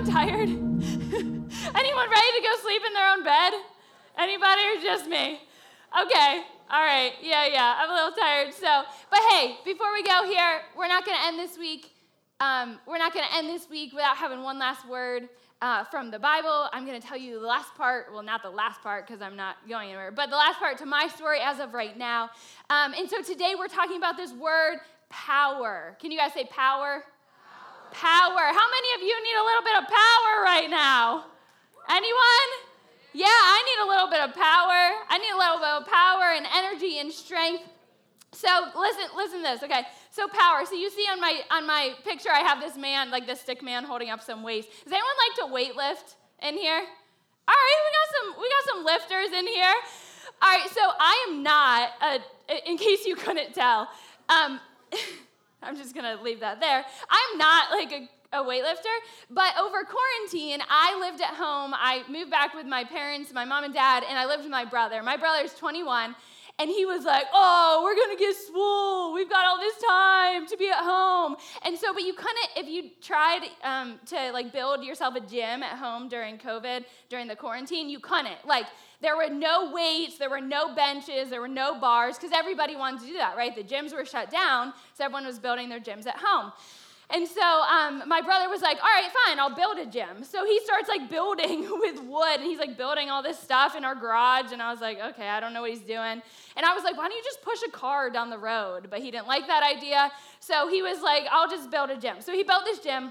anyone tired? anyone ready to go sleep in their own bed? Anybody or just me? Okay, all right, yeah, yeah, I'm a little tired. So, but hey, before we go here, we're not going to end this week. Um, we're not going to end this week without having one last word uh, from the Bible. I'm going to tell you the last part. Well, not the last part because I'm not going anywhere, but the last part to my story as of right now. Um, and so today we're talking about this word power. Can you guys say power? Power. How many of you need a little bit of power right now? Anyone? Yeah, I need a little bit of power. I need a little bit of power and energy and strength. So listen, listen to this, okay? So power. So you see on my on my picture, I have this man, like this stick man, holding up some weights. Does anyone like to weight lift in here? All right, we got some we got some lifters in here. All right, so I am not, a, in case you couldn't tell, um, I'm just gonna leave that there. I'm not like a a weightlifter. But over quarantine, I lived at home. I moved back with my parents, my mom and dad, and I lived with my brother. My brother's 21, and he was like, "Oh, we're gonna get swole. We've got all this time to be at home." And so, but you couldn't if you tried um, to like build yourself a gym at home during COVID, during the quarantine, you couldn't. Like there were no weights, there were no benches, there were no bars because everybody wanted to do that, right? The gyms were shut down, so everyone was building their gyms at home. And so um, my brother was like, all right, fine, I'll build a gym. So he starts like building with wood, and he's like building all this stuff in our garage. And I was like, okay, I don't know what he's doing. And I was like, why don't you just push a car down the road? But he didn't like that idea. So he was like, I'll just build a gym. So he built this gym,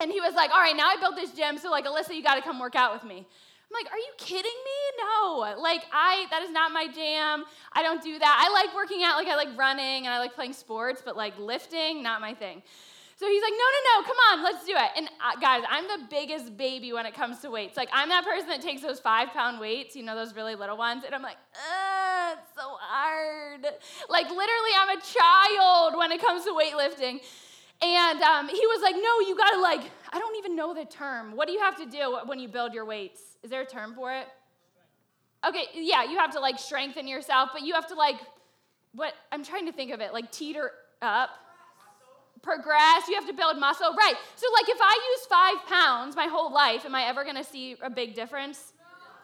and he was like, all right, now I built this gym. So like, Alyssa, you got to come work out with me. I'm like, are you kidding me? No. Like, I, that is not my jam. I don't do that. I like working out, like, I like running and I like playing sports, but like lifting, not my thing. So he's like, no, no, no, come on, let's do it. And uh, guys, I'm the biggest baby when it comes to weights. Like, I'm that person that takes those five pound weights, you know, those really little ones, and I'm like, ugh, it's so hard. Like, literally, I'm a child when it comes to weightlifting. And um, he was like, no, you gotta, like, I don't even know the term. What do you have to do when you build your weights? Is there a term for it? Okay, yeah, you have to, like, strengthen yourself, but you have to, like, what? I'm trying to think of it, like, teeter up progress, you have to build muscle. Right. So, like, if I use five pounds my whole life, am I ever gonna see a big difference?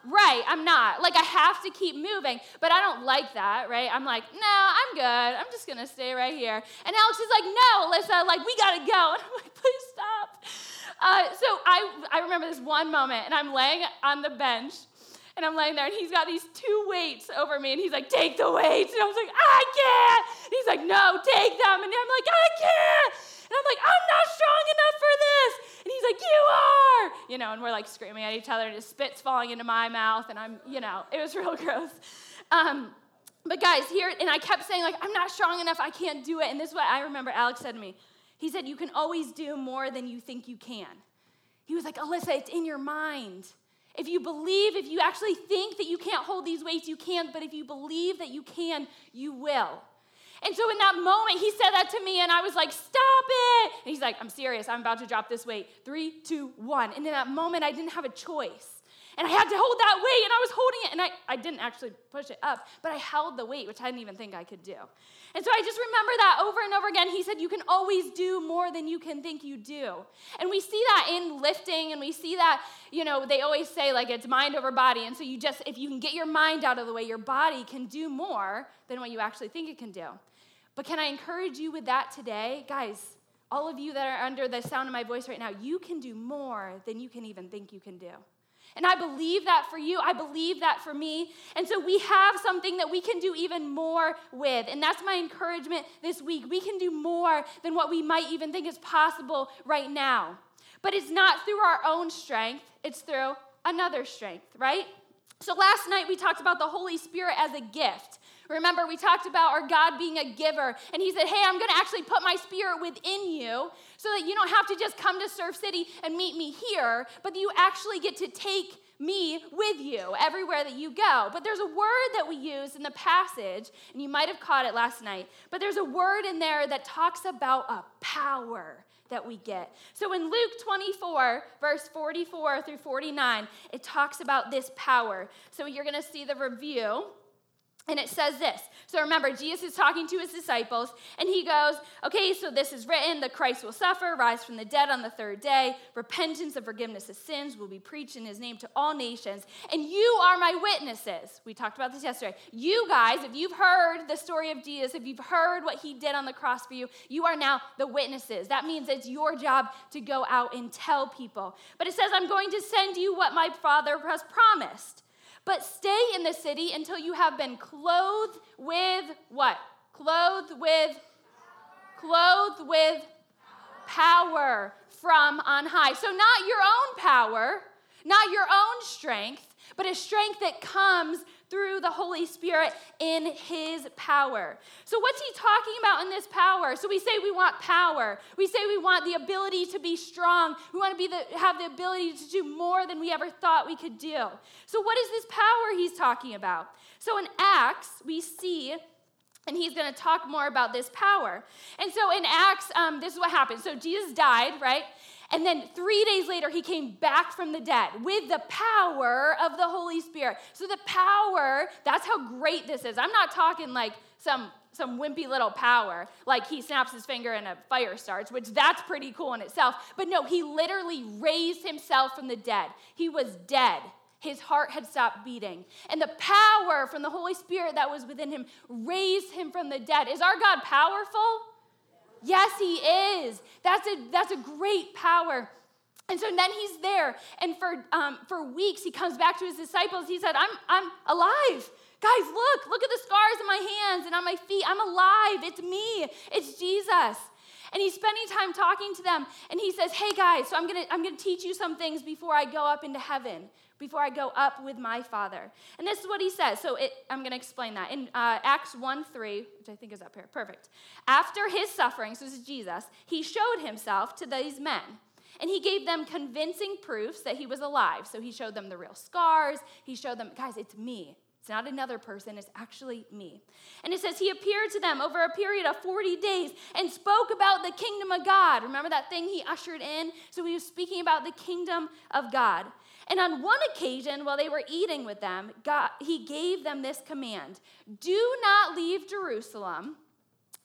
Right, I'm not. Like, I have to keep moving, but I don't like that, right? I'm like, no, I'm good. I'm just gonna stay right here. And Alex is like, no, Alyssa, like, we gotta go. And I'm like, please stop. Uh, so I, I remember this one moment, and I'm laying on the bench, and I'm laying there, and he's got these two weights over me, and he's like, Take the weights. And I was like, I can't. And he's like, No, take them. And I'm like, I can't. And I'm like, I'm not strong enough for this. And he's like, You are. You know, and we're like screaming at each other, and his spit's falling into my mouth, and I'm, you know, it was real gross. Um, but guys, here, and I kept saying, like, I'm not strong enough, I can't do it. And this is what I remember Alex said to me. He said, You can always do more than you think you can. He was like, Alyssa, it's in your mind. If you believe, if you actually think that you can't hold these weights, you can't, but if you believe that you can, you will. And so in that moment, he said that to me, and I was like, Stop it. And he's like, I'm serious. I'm about to drop this weight. Three, two, one. And in that moment, I didn't have a choice. And I had to hold that weight, and I was holding it, and I, I didn't actually push it up, but I held the weight, which I didn't even think I could do. And so I just remember that over and over again. He said, You can always do more than you can think you do. And we see that in lifting, and we see that, you know, they always say like it's mind over body. And so you just, if you can get your mind out of the way, your body can do more than what you actually think it can do. But can I encourage you with that today? Guys, all of you that are under the sound of my voice right now, you can do more than you can even think you can do. And I believe that for you. I believe that for me. And so we have something that we can do even more with. And that's my encouragement this week. We can do more than what we might even think is possible right now. But it's not through our own strength, it's through another strength, right? So last night we talked about the Holy Spirit as a gift. Remember, we talked about our God being a giver, and He said, Hey, I'm gonna actually put my spirit within you so that you don't have to just come to Surf City and meet me here, but you actually get to take me with you everywhere that you go. But there's a word that we use in the passage, and you might have caught it last night, but there's a word in there that talks about a power that we get. So in Luke 24, verse 44 through 49, it talks about this power. So you're going to see the review And it says this. So remember, Jesus is talking to his disciples, and he goes, Okay, so this is written the Christ will suffer, rise from the dead on the third day. Repentance and forgiveness of sins will be preached in his name to all nations. And you are my witnesses. We talked about this yesterday. You guys, if you've heard the story of Jesus, if you've heard what he did on the cross for you, you are now the witnesses. That means it's your job to go out and tell people. But it says, I'm going to send you what my Father has promised. But stay in the city until you have been clothed with what? Clothed with clothed with power from on high. So not your own power, not your own strength, but a strength that comes through the Holy Spirit in his power. So, what's he talking about in this power? So, we say we want power. We say we want the ability to be strong. We want to be the, have the ability to do more than we ever thought we could do. So, what is this power he's talking about? So, in Acts, we see and he's going to talk more about this power. And so in Acts, um, this is what happened. So Jesus died, right? And then three days later, he came back from the dead with the power of the Holy Spirit. So, the power, that's how great this is. I'm not talking like some, some wimpy little power, like he snaps his finger and a fire starts, which that's pretty cool in itself. But no, he literally raised himself from the dead. He was dead. His heart had stopped beating. And the power from the Holy Spirit that was within him raised him from the dead. Is our God powerful? Yes, he is. That's a, that's a great power. And so then he's there, and for, um, for weeks he comes back to his disciples. He said, I'm, I'm alive. Guys, look, look at the scars in my hands and on my feet. I'm alive. It's me, it's Jesus. And he's spending time talking to them, and he says, Hey guys, so I'm gonna, I'm gonna teach you some things before I go up into heaven before I go up with my Father. And this is what he says. So it, I'm to explain that. In uh, Acts 1 3, which I think is up here, perfect. After his sufferings this is Jesus, he showed himself to these men. And he gave them convincing proofs that he was alive. So he showed them the real scars. He showed them, guys, it's me. It's not another person, it's actually me. And it says, He appeared to them over a period of 40 days and spoke about the kingdom of God. Remember that thing he ushered in? So he was speaking about the kingdom of God. And on one occasion, while they were eating with them, God, he gave them this command Do not leave Jerusalem,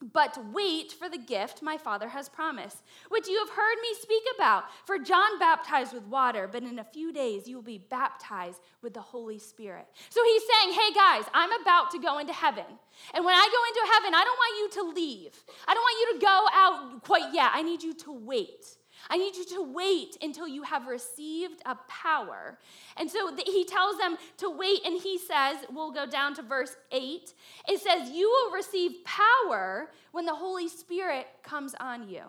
but wait for the gift my Father has promised, which you have heard me speak about. For John baptized with water, but in a few days you will be baptized with the Holy Spirit. So he's saying, Hey guys, I'm about to go into heaven. And when I go into heaven, I don't want you to leave. I don't want you to go out quite yet. I need you to wait. I need you to wait until you have received a power. And so he tells them to wait, and he says, we'll go down to verse 8. It says, You will receive power when the Holy Spirit comes on you.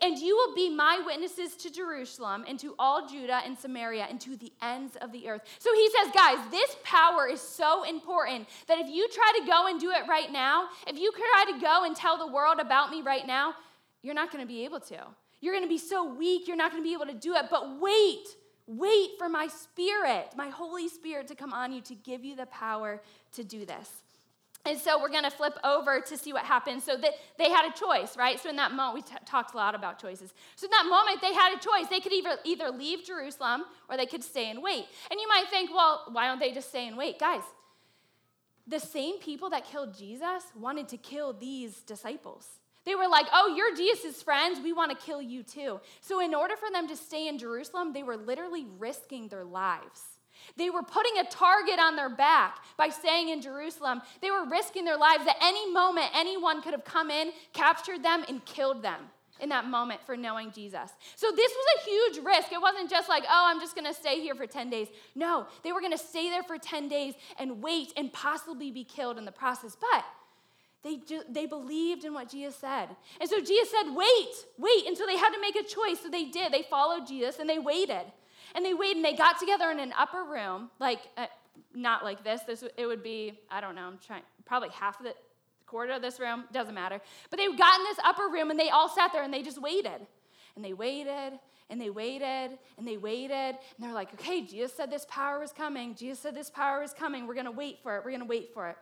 And you will be my witnesses to Jerusalem and to all Judah and Samaria and to the ends of the earth. So he says, guys, this power is so important that if you try to go and do it right now, if you try to go and tell the world about me right now, you're not going to be able to. You're going to be so weak, you're not going to be able to do it. But wait, wait for my spirit, my Holy Spirit to come on you to give you the power to do this. And so we're going to flip over to see what happens. So that they had a choice, right? So in that moment, we t- talked a lot about choices. So in that moment, they had a choice. They could either, either leave Jerusalem or they could stay and wait. And you might think, well, why don't they just stay and wait? Guys, the same people that killed Jesus wanted to kill these disciples. They were like, oh, you're Jesus' friends. We want to kill you too. So, in order for them to stay in Jerusalem, they were literally risking their lives. They were putting a target on their back by staying in Jerusalem. They were risking their lives. At any moment, anyone could have come in, captured them, and killed them in that moment for knowing Jesus. So this was a huge risk. It wasn't just like, oh, I'm just going to stay here for 10 days. No, they were going to stay there for 10 days and wait and possibly be killed in the process. But they, they believed in what Jesus said. And so Jesus said, wait, wait. And so they had to make a choice. So they did. They followed Jesus and they waited. And they waited and they got together in an upper room, like uh, not like this. This it would be, I don't know, I'm trying, probably half of the quarter of this room, doesn't matter. But they got in this upper room and they all sat there and they just waited. And they waited and they waited and they waited. And they're like, okay, Jesus said this power is coming. Jesus said this power is coming. We're going to wait for it. We're going to wait for it.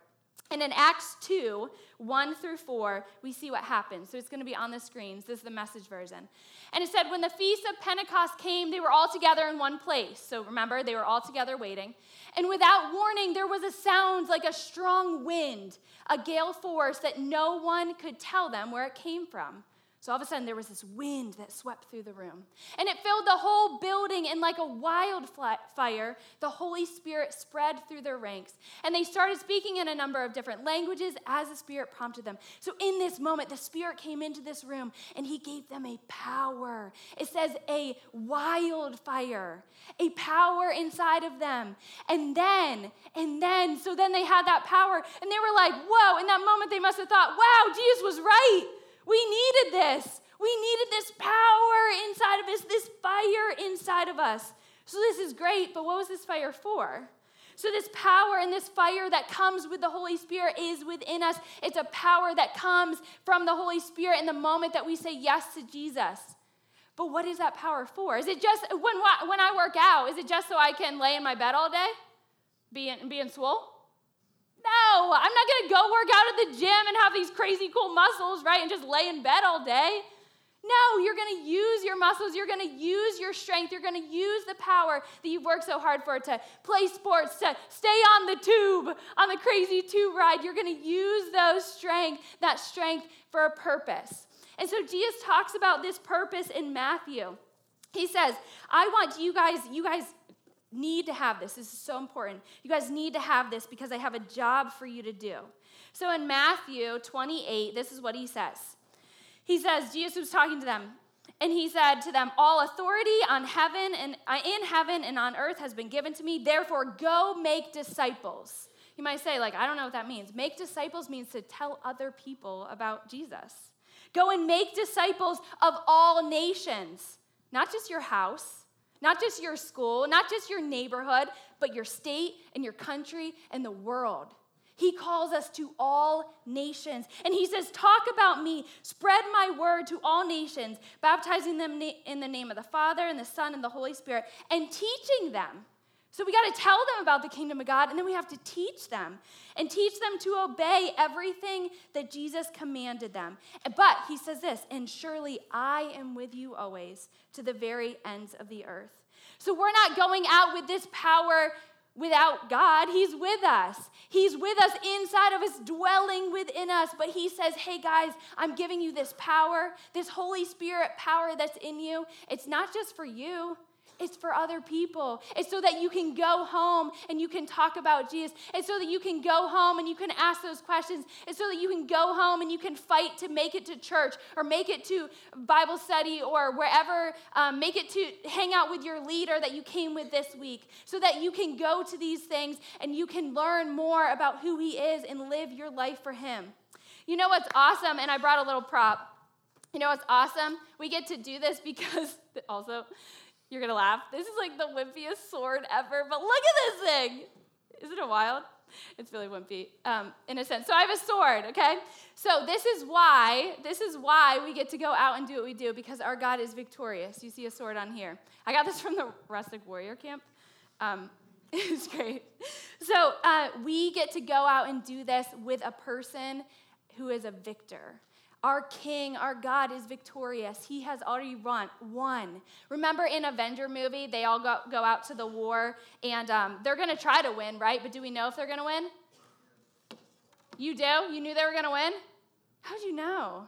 And in Acts 2, 1 through 4, we see what happens. So it's going to be on the screens. This is the message version. And it said, When the feast of Pentecost came, they were all together in one place. So remember, they were all together waiting. And without warning, there was a sound like a strong wind, a gale force that no one could tell them where it came from. So all of a sudden, there was this wind that swept through the room. And it filled the whole building, and like a wildfire, the Holy Spirit spread through their ranks. And they started speaking in a number of different languages as the Spirit prompted them. So in this moment, the Spirit came into this room, and He gave them a power. It says a wildfire, a power inside of them. And then, and then, so then they had that power, and they were like, whoa. In that moment, they must have thought, wow, Jesus was right. We needed this. We needed this power inside of us, this fire inside of us. So, this is great, but what was this fire for? So, this power and this fire that comes with the Holy Spirit is within us. It's a power that comes from the Holy Spirit in the moment that we say yes to Jesus. But what is that power for? Is it just when, when I work out, is it just so I can lay in my bed all day? Be in, be swole? No, I'm not gonna go work out at the gym and have these crazy cool muscles, right? And just lay in bed all day. No, you're gonna use your muscles, you're gonna use your strength, you're gonna use the power that you've worked so hard for to play sports, to stay on the tube, on the crazy tube ride. You're gonna use those strength, that strength for a purpose. And so Jesus talks about this purpose in Matthew. He says, I want you guys, you guys need to have this. This is so important. You guys need to have this because I have a job for you to do. So in Matthew 28, this is what he says. He says, Jesus was talking to them, and he said to them, All authority on heaven and uh, in heaven and on earth has been given to me. Therefore, go make disciples. You might say, like, I don't know what that means. Make disciples means to tell other people about Jesus. Go and make disciples of all nations, not just your house, not just your school, not just your neighborhood, but your state and your country and the world. He calls us to all nations. And he says, Talk about me, spread my word to all nations, baptizing them in the name of the Father and the Son and the Holy Spirit, and teaching them. So we got to tell them about the kingdom of God, and then we have to teach them and teach them to obey everything that Jesus commanded them. But he says this, and surely I am with you always to the very ends of the earth. So we're not going out with this power without God. He's with us. He's with us inside of us, dwelling within us. But He says, hey guys, I'm giving you this power, this Holy Spirit power that's in you. It's not just for you. It's for other people. It's so that you can go home and you can talk about Jesus. It's so that you can go home and you can ask those questions. It's so that you can go home and you can fight to make it to church or make it to Bible study or wherever, um, make it to hang out with your leader that you came with this week. So that you can go to these things and you can learn more about who He is and live your life for Him. You know what's awesome? And I brought a little prop. You know what's awesome? We get to do this because also you're gonna laugh. This is like the wimpiest sword ever, but look at this thing. Isn't it wild? It's really wimpy um, in a sense. So I have a sword, okay? So this is why, this is why we get to go out and do what we do, because our God is victorious. You see a sword on here. I got this from the rustic warrior camp. Um, it's great. So uh, we get to go out and do this with a person who is a victor. Our King, our God is victorious. He has already run, won. Remember in Avenger movie, they all go, go out to the war and um, they're going to try to win, right? But do we know if they're going to win? You do? You knew they were going to win? How'd you know?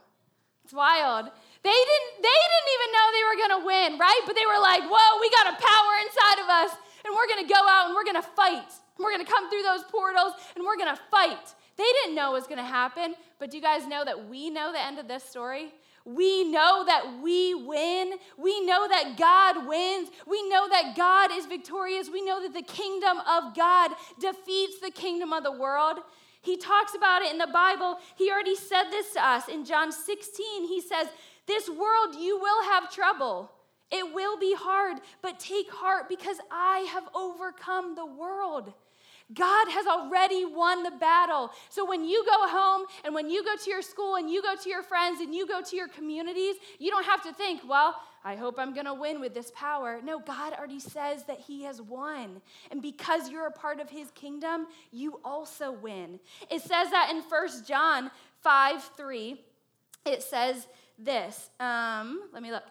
It's wild. They didn't, they didn't even know they were going to win, right? But they were like, whoa, we got a power inside of us and we're going to go out and we're going to fight. We're going to come through those portals and we're going to fight. They didn't know what was going to happen, but do you guys know that we know the end of this story? We know that we win. We know that God wins. We know that God is victorious. We know that the kingdom of God defeats the kingdom of the world. He talks about it in the Bible. He already said this to us in John 16. He says, This world you will have trouble. It will be hard, but take heart because I have overcome the world. God has already won the battle. So when you go home and when you go to your school and you go to your friends and you go to your communities, you don't have to think, well, I hope I'm going to win with this power. No, God already says that He has won. And because you're a part of His kingdom, you also win. It says that in 1 John 5 3. It says this. Um, let me look.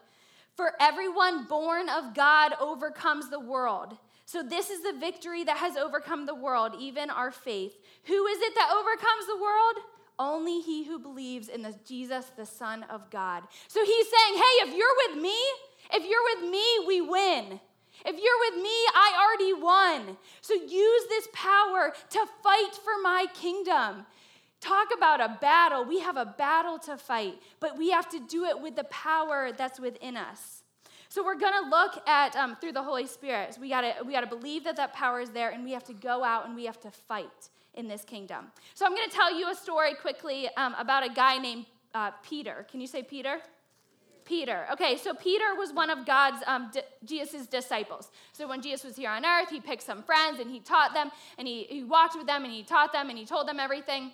For everyone born of God overcomes the world. So, this is the victory that has overcome the world, even our faith. Who is it that overcomes the world? Only he who believes in the Jesus, the Son of God. So he's saying, hey, if you're with me, if you're with me, we win. If you're with me, I already won. So use this power to fight for my kingdom. Talk about a battle. We have a battle to fight, but we have to do it with the power that's within us. So we're going to look at um, through the Holy Spirit. So we got to we got to believe that that power is there, and we have to go out and we have to fight in this kingdom. So I'm going to tell you a story quickly um, about a guy named uh, Peter. Can you say Peter? Peter. Okay, so Peter was one of God's, um, di- Jesus' disciples. So when Jesus was here on earth, he picked some friends and he taught them and he, he walked with them and he taught them and he told them everything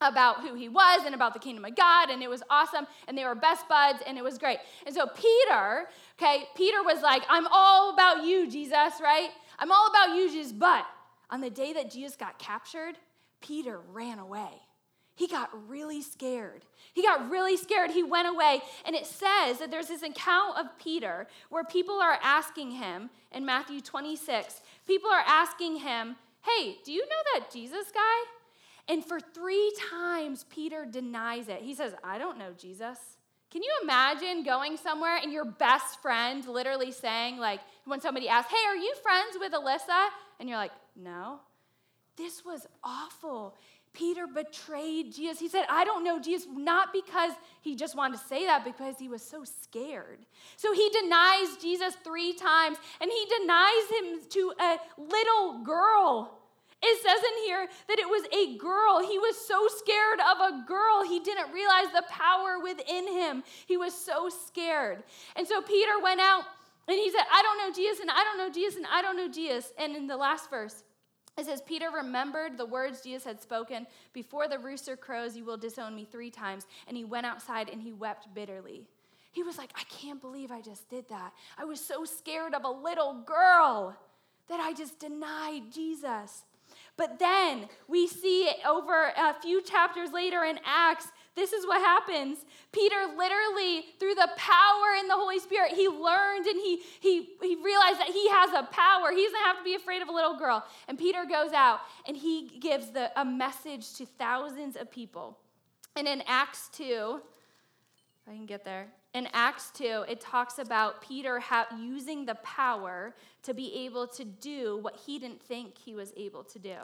about who he was and about the kingdom of God, and it was awesome, and they were best buds, and it was great. And so Peter, okay, Peter was like, I'm all about you, Jesus, right? I'm all about you, Jesus. But on the day that Jesus got captured, Peter ran away. He got really scared. He got really scared. He went away. And it says that there's this account of Peter where people are asking him in Matthew 26, people are asking him, Hey, do you know that Jesus guy? And for three times, Peter denies it. He says, I don't know Jesus. Can you imagine going somewhere and your best friend literally saying, like, when somebody asks, Hey, are you friends with Alyssa? And you're like, No. This was awful. Peter betrayed Jesus. He said, I don't know Jesus, not because he just wanted to say that, because he was so scared. So he denies Jesus three times, and he denies him to a little girl. It says in here that it was a girl. He was so scared of a girl, he didn't realize the power within him. He was so scared. And so Peter went out and he said, I don't know Jesus, and I don't know Jesus, and I don't know Jesus. And in the last verse, it says, Peter remembered the words Jesus had spoken Before the rooster crows, you will disown me three times. And he went outside and he wept bitterly. He was like, I can't believe I just did that. I was so scared of a little girl that I just denied Jesus. But then we see over a few chapters later in Acts, this is what happens. Peter literally, through the power in the Holy Spirit, he learned and he, he, he realized that he has a power. He doesn't have to be afraid of a little girl. And Peter goes out and he gives the, a message to thousands of people. And in Acts 2, if I can get there, in Acts 2, it talks about Peter ha- using the power to be able to do what he didn't think he was able to do.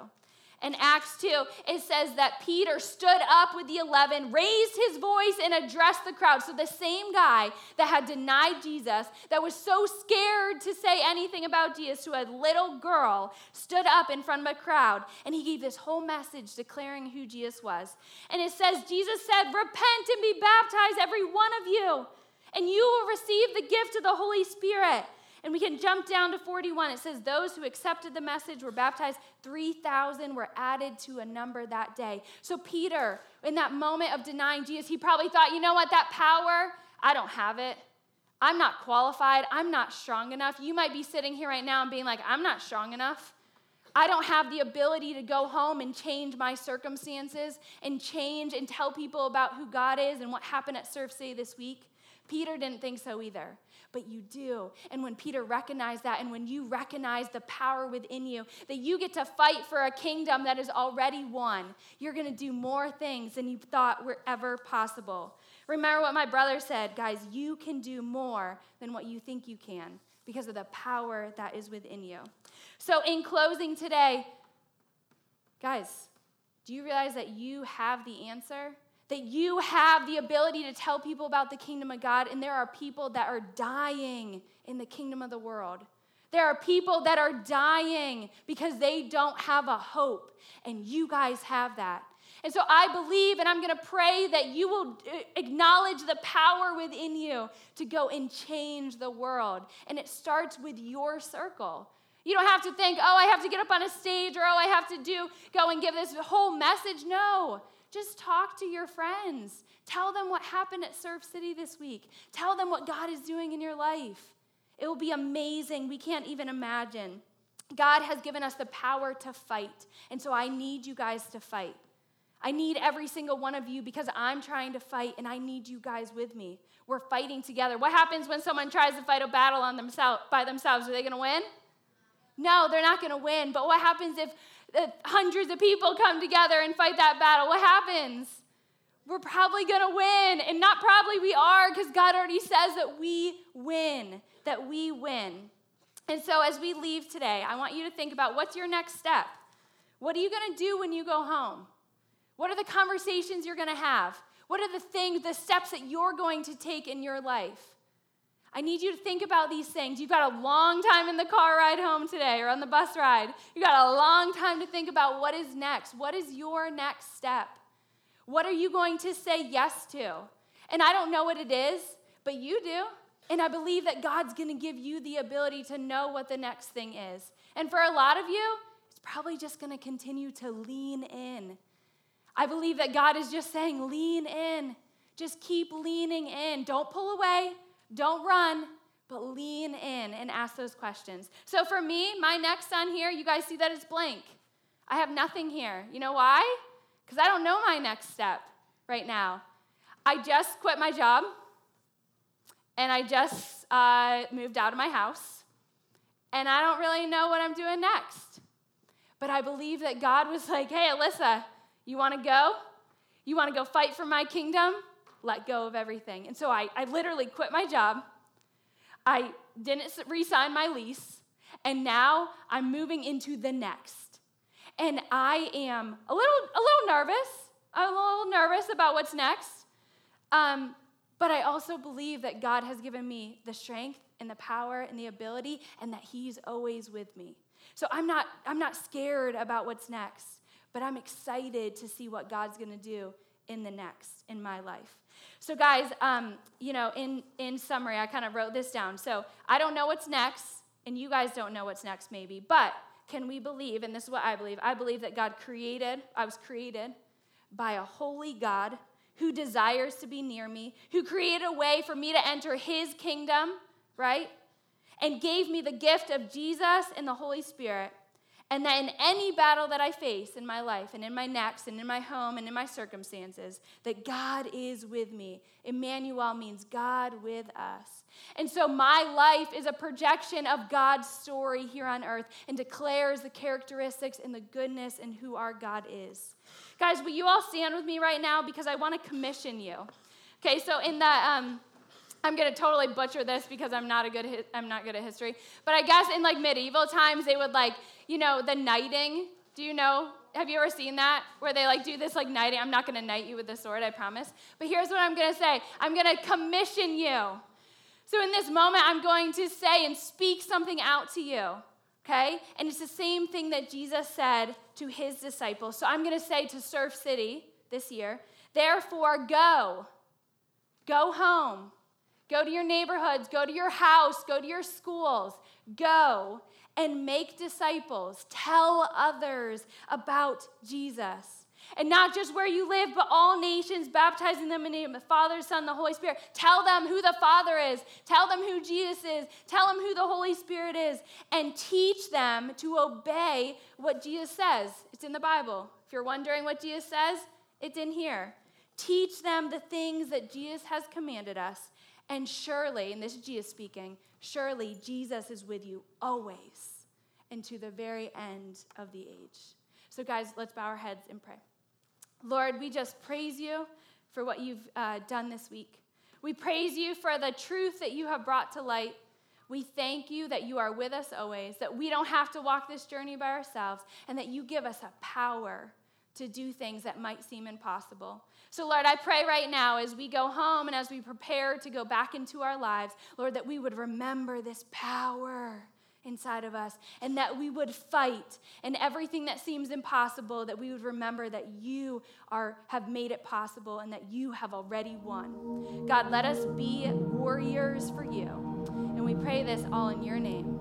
In Acts 2, it says that Peter stood up with the 11, raised his voice, and addressed the crowd. So, the same guy that had denied Jesus, that was so scared to say anything about Jesus to a little girl, stood up in front of a crowd and he gave this whole message declaring who Jesus was. And it says, Jesus said, Repent and be baptized, every one of you, and you will receive the gift of the Holy Spirit. And we can jump down to 41. It says, Those who accepted the message were baptized. 3,000 were added to a number that day. So, Peter, in that moment of denying Jesus, he probably thought, you know what, that power, I don't have it. I'm not qualified. I'm not strong enough. You might be sitting here right now and being like, I'm not strong enough. I don't have the ability to go home and change my circumstances and change and tell people about who God is and what happened at Surf City this week. Peter didn't think so either but you do. And when Peter recognized that, and when you recognize the power within you, that you get to fight for a kingdom that is already won, you're going to do more things than you thought were ever possible. Remember what my brother said, guys, you can do more than what you think you can because of the power that is within you. So, in closing today, guys, do you realize that you have the answer? That you have the ability to tell people about the kingdom of God, and there are people that are dying in the kingdom of the world. There are people that are dying because they don't have a hope, and you guys have that. And so I believe and I'm going to pray that you will uh, acknowledge the power within you to go and change the world. And it starts with your circle. You don't have to think, oh, I have to get up on a stage or oh, I have to do, go and give this whole message. No, just talk to your friends. Tell them what happened at Surf City this week. Tell them what God is doing in your life. It will be amazing. We can't even imagine. God has given us the power to fight. And so I need you guys to fight. I need every single one of you because I'm trying to fight and I need you guys with me. We're fighting together. What happens when someone tries to fight a battle on themselves by themselves? Are they going to win? No, they're not going to win. But what happens if hundreds of people come together and fight that battle? What happens? We're probably going to win. And not probably, we are, because God already says that we win, that we win. And so as we leave today, I want you to think about what's your next step? What are you going to do when you go home? What are the conversations you're going to have? What are the things, the steps that you're going to take in your life? I need you to think about these things. You've got a long time in the car ride home today or on the bus ride. You've got a long time to think about what is next. What is your next step? What are you going to say yes to? And I don't know what it is, but you do. And I believe that God's going to give you the ability to know what the next thing is. And for a lot of you, it's probably just going to continue to lean in. I believe that God is just saying, lean in. Just keep leaning in. Don't pull away. Don't run, but lean in and ask those questions. So for me, my next son here, you guys see that it's blank. I have nothing here. You know why? Because I don't know my next step right now. I just quit my job and I just uh, moved out of my house and I don't really know what I'm doing next. But I believe that God was like, hey, Alyssa, you want to go? You want to go fight for my kingdom? Let go of everything. And so I, I literally quit my job. I didn't re sign my lease. And now I'm moving into the next. And I am a little, a little nervous. I'm a little nervous about what's next. Um, but I also believe that God has given me the strength and the power and the ability, and that He's always with me. So I'm not, I'm not scared about what's next, but I'm excited to see what God's gonna do in the next in my life. So, guys, um, you know, in, in summary, I kind of wrote this down. So, I don't know what's next, and you guys don't know what's next, maybe, but can we believe, and this is what I believe, I believe that God created, I was created by a holy God who desires to be near me, who created a way for me to enter his kingdom, right? And gave me the gift of Jesus and the Holy Spirit and that in any battle that I face in my life and in my next and in my home and in my circumstances, that God is with me. Emmanuel means God with us. And so my life is a projection of God's story here on earth and declares the characteristics and the goodness and who our God is. Guys, will you all stand with me right now because I want to commission you? Okay, so in the um, I'm gonna totally butcher this because I'm not a good I'm not good at history. But I guess in like medieval times they would like you know the knighting. Do you know? Have you ever seen that where they like do this like knighting? I'm not gonna knight you with the sword, I promise. But here's what I'm gonna say. I'm gonna commission you. So in this moment, I'm going to say and speak something out to you. Okay? And it's the same thing that Jesus said to his disciples. So I'm going to say to Surf City this year, therefore go. Go home. Go to your neighborhoods, go to your house, go to your schools. Go and make disciples. Tell others about Jesus. And not just where you live, but all nations, baptizing them in the name of the Father, Son, the Holy Spirit. Tell them who the Father is. Tell them who Jesus is. Tell them who the Holy Spirit is. And teach them to obey what Jesus says. It's in the Bible. If you're wondering what Jesus says, it's in here. Teach them the things that Jesus has commanded us and surely, and this is Jesus speaking, surely Jesus is with you always and to the very end of the age. So, guys, let's bow our heads and pray. Lord, we just praise you for what you've uh, done this week. We praise you for the truth that you have brought to light. We thank you that you are with us always, that we don't have to walk this journey by ourselves, and that you give us a power to do things that might seem impossible. So, Lord, I pray right now as we go home and as we prepare to go back into our lives, Lord, that we would remember this power inside of us and that we would fight and everything that seems impossible that we would remember that you are have made it possible and that you have already won. God let us be warriors for you. And we pray this all in your name